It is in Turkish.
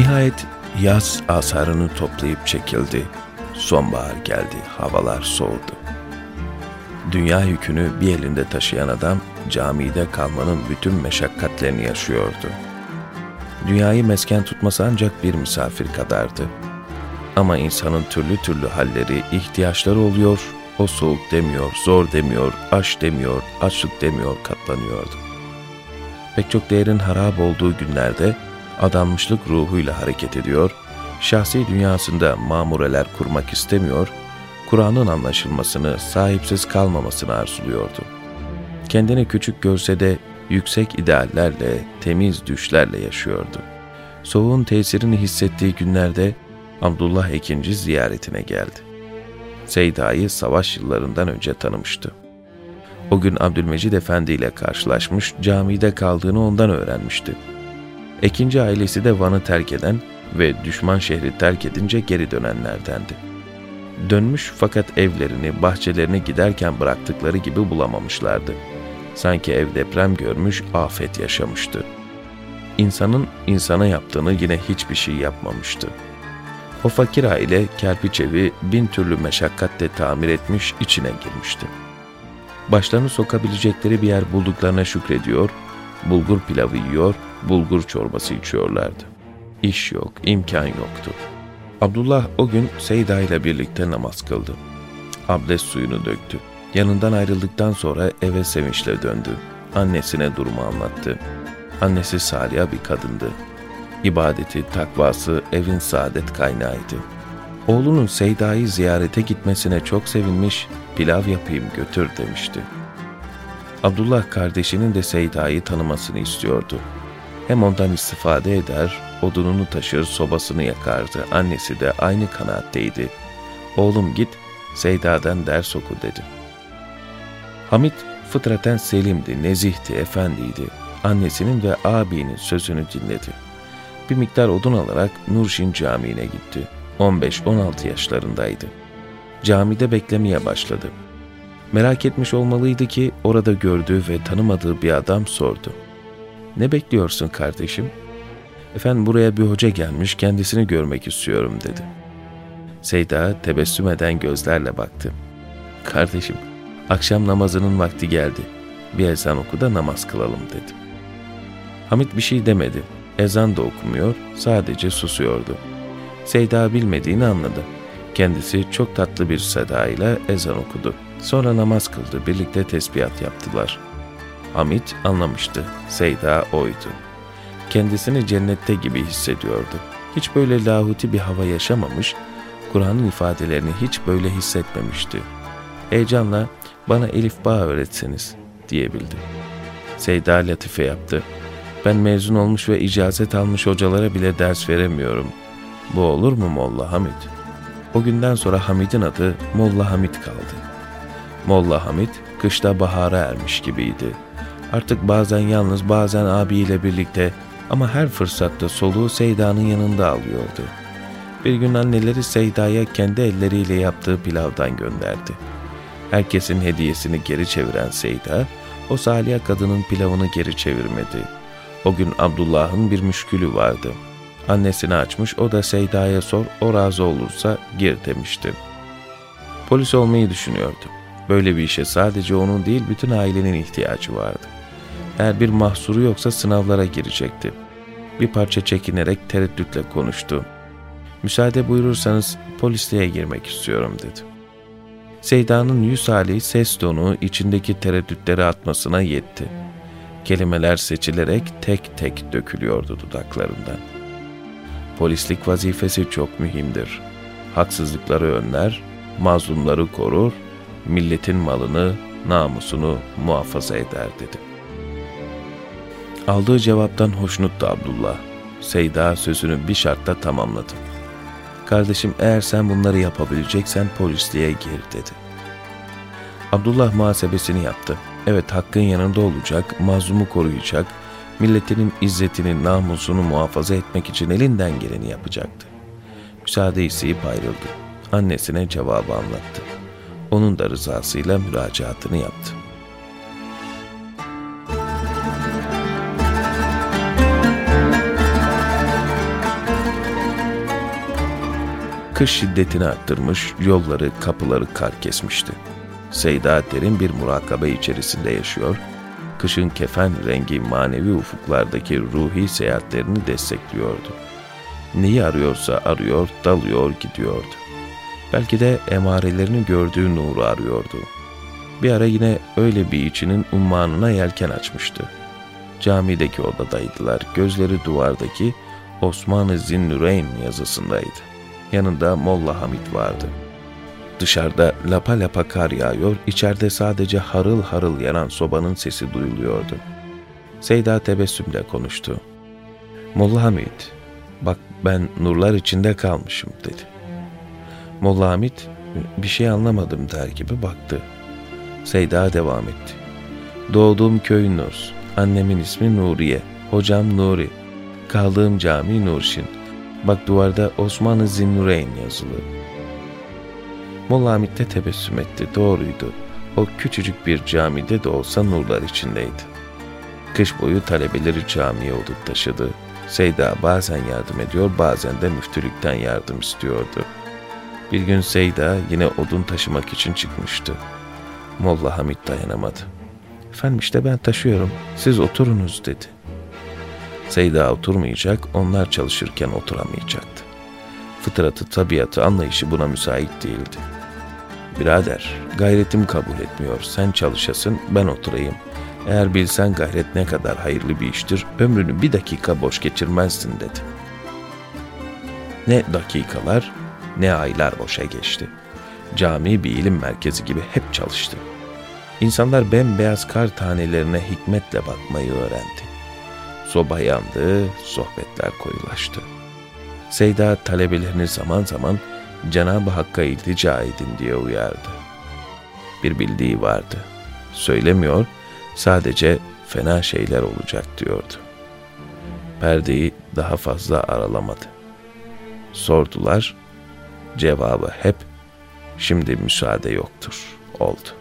Nihayet yaz asarını toplayıp çekildi. Sonbahar geldi, havalar soğudu. Dünya yükünü bir elinde taşıyan adam camide kalmanın bütün meşakkatlerini yaşıyordu. Dünyayı mesken tutması ancak bir misafir kadardı. Ama insanın türlü türlü halleri, ihtiyaçları oluyor, o soğuk demiyor, zor demiyor, aç demiyor, açlık demiyor, katlanıyordu. Pek çok değerin harap olduğu günlerde adanmışlık ruhuyla hareket ediyor, şahsi dünyasında mamureler kurmak istemiyor, Kur'an'ın anlaşılmasını, sahipsiz kalmamasını arzuluyordu. Kendini küçük görse de yüksek ideallerle, temiz düşlerle yaşıyordu. Soğuğun tesirini hissettiği günlerde Abdullah ikinci ziyaretine geldi. Seyda'yı savaş yıllarından önce tanımıştı. O gün Abdülmecid Efendi ile karşılaşmış, camide kaldığını ondan öğrenmişti. İkinci ailesi de Van'ı terk eden ve düşman şehri terk edince geri dönenlerdendi. Dönmüş fakat evlerini, bahçelerini giderken bıraktıkları gibi bulamamışlardı. Sanki ev deprem görmüş, afet yaşamıştı. İnsanın insana yaptığını yine hiçbir şey yapmamıştı. O fakir aile kerpiç evi bin türlü meşakkatle tamir etmiş, içine girmişti. Başlarını sokabilecekleri bir yer bulduklarına şükrediyor, bulgur pilavı yiyor, bulgur çorbası içiyorlardı. İş yok, imkan yoktu. Abdullah o gün Seyda ile birlikte namaz kıldı. Abdest suyunu döktü. Yanından ayrıldıktan sonra eve sevinçle döndü. Annesine durumu anlattı. Annesi Saliha bir kadındı. İbadeti, takvası evin saadet kaynağıydı. Oğlunun Seyda'yı ziyarete gitmesine çok sevinmiş, pilav yapayım götür demişti. Abdullah kardeşinin de Seyda'yı tanımasını istiyordu. Hem ondan istifade eder, odununu taşır, sobasını yakardı. Annesi de aynı kanaatteydi. Oğlum git, Seyda'dan ders oku dedi. Hamit fıtraten selimdi, nezihti, efendiydi. Annesinin ve abinin sözünü dinledi. Bir miktar odun alarak Nurşin Camii'ne gitti. 15-16 yaşlarındaydı. Camide beklemeye başladı. Merak etmiş olmalıydı ki orada gördüğü ve tanımadığı bir adam sordu. Ne bekliyorsun kardeşim? Efendim buraya bir hoca gelmiş kendisini görmek istiyorum dedi. Seyda tebessüm eden gözlerle baktı. Kardeşim akşam namazının vakti geldi. Bir ezan oku da namaz kılalım dedi. Hamit bir şey demedi. Ezan da okumuyor, sadece susuyordu. Seyda bilmediğini anladı. Kendisi çok tatlı bir sedayla ezan okudu. Sonra namaz kıldı, birlikte tesbihat yaptılar. Hamit anlamıştı, Seyda oydu. Kendisini cennette gibi hissediyordu. Hiç böyle lahuti bir hava yaşamamış, Kur'an'ın ifadelerini hiç böyle hissetmemişti. Heyecanla bana Elif Bağ öğretseniz diyebildi. Seyda latife yaptı. Ben mezun olmuş ve icazet almış hocalara bile ders veremiyorum. Bu olur mu Molla Hamid? O günden sonra Hamid'in adı Molla Hamid kaldı. Molla Hamid kışta bahara ermiş gibiydi. Artık bazen yalnız bazen abiyle birlikte ama her fırsatta soluğu Seyda'nın yanında alıyordu. Bir gün anneleri Seyda'ya kendi elleriyle yaptığı pilavdan gönderdi. Herkesin hediyesini geri çeviren Seyda, o salih kadının pilavını geri çevirmedi. O gün Abdullah'ın bir müşkülü vardı. Annesini açmış, o da Seyda'ya sor, o razı olursa gir demişti. Polis olmayı düşünüyordu. Böyle bir işe sadece onun değil bütün ailenin ihtiyacı vardı. Eğer bir mahsuru yoksa sınavlara girecekti. Bir parça çekinerek tereddütle konuştu. Müsaade buyurursanız polisliğe girmek istiyorum dedi. Seyda'nın yüz hali ses tonu içindeki tereddütleri atmasına yetti. Kelimeler seçilerek tek tek dökülüyordu dudaklarından. Polislik vazifesi çok mühimdir. Haksızlıkları önler, mazlumları korur, milletin malını, namusunu muhafaza eder dedi. Aldığı cevaptan hoşnuttu Abdullah. Seyda sözünü bir şartla tamamladı. Kardeşim eğer sen bunları yapabileceksen polisliğe gir dedi. Abdullah muhasebesini yaptı. Evet hakkın yanında olacak, mazlumu koruyacak, milletinin izzetini, namusunu muhafaza etmek için elinden geleni yapacaktı. Müsaade isteyip ayrıldı. Annesine cevabı anlattı. Onun da rızasıyla müracaatını yaptı. Kış şiddetini arttırmış, yolları, kapıları kar kesmişti. Seyda derin bir murakabe içerisinde yaşıyor, kışın kefen rengi manevi ufuklardaki ruhi seyahatlerini destekliyordu. Neyi arıyorsa arıyor, dalıyor, gidiyordu. Belki de emarelerini gördüğü nuru arıyordu. Bir ara yine öyle bir içinin ummanına yelken açmıştı. Camideki odadaydılar, gözleri duvardaki Osman-ı Zinnüreyn yazısındaydı. Yanında Molla Hamit vardı. Dışarıda lapa lapa kar yağıyor, içeride sadece harıl harıl yanan sobanın sesi duyuluyordu. Seyda tebessümle konuştu. Molla Hamit, bak ben nurlar içinde kalmışım dedi. Molla Hamit bir şey anlamadım der gibi baktı. Seyda devam etti. Doğduğum köy Nurs, annemin ismi Nuriye, hocam Nuri, kaldığım cami Nurşin. Bak duvarda Osmanlı Zinnureyn yazılı. Molla Hamit de tebessüm etti, doğruydu. O küçücük bir camide de olsa nurlar içindeydi. Kış boyu talebeleri camiye odut taşıdı. Seyda bazen yardım ediyor, bazen de müftülükten yardım istiyordu. Bir gün Seyda yine odun taşımak için çıkmıştı. Molla Hamit dayanamadı. Efendim işte ben taşıyorum, siz oturunuz dedi. Seyda oturmayacak, onlar çalışırken oturamayacaktı. Fıtratı, tabiatı, anlayışı buna müsait değildi. Birader, gayretim kabul etmiyor, sen çalışasın, ben oturayım. Eğer bilsen gayret ne kadar hayırlı bir iştir, ömrünü bir dakika boş geçirmezsin dedi. Ne dakikalar, ne aylar boşa geçti. Cami bir ilim merkezi gibi hep çalıştı. İnsanlar bembeyaz kar tanelerine hikmetle bakmayı öğrendi. Soba yandı, sohbetler koyulaştı. Seyda talebelerini zaman zaman Cenab-ı Hakk'a iltica edin diye uyardı. Bir bildiği vardı. Söylemiyor, sadece fena şeyler olacak diyordu. Perdeyi daha fazla aralamadı. Sordular, cevabı hep şimdi müsaade yoktur oldu.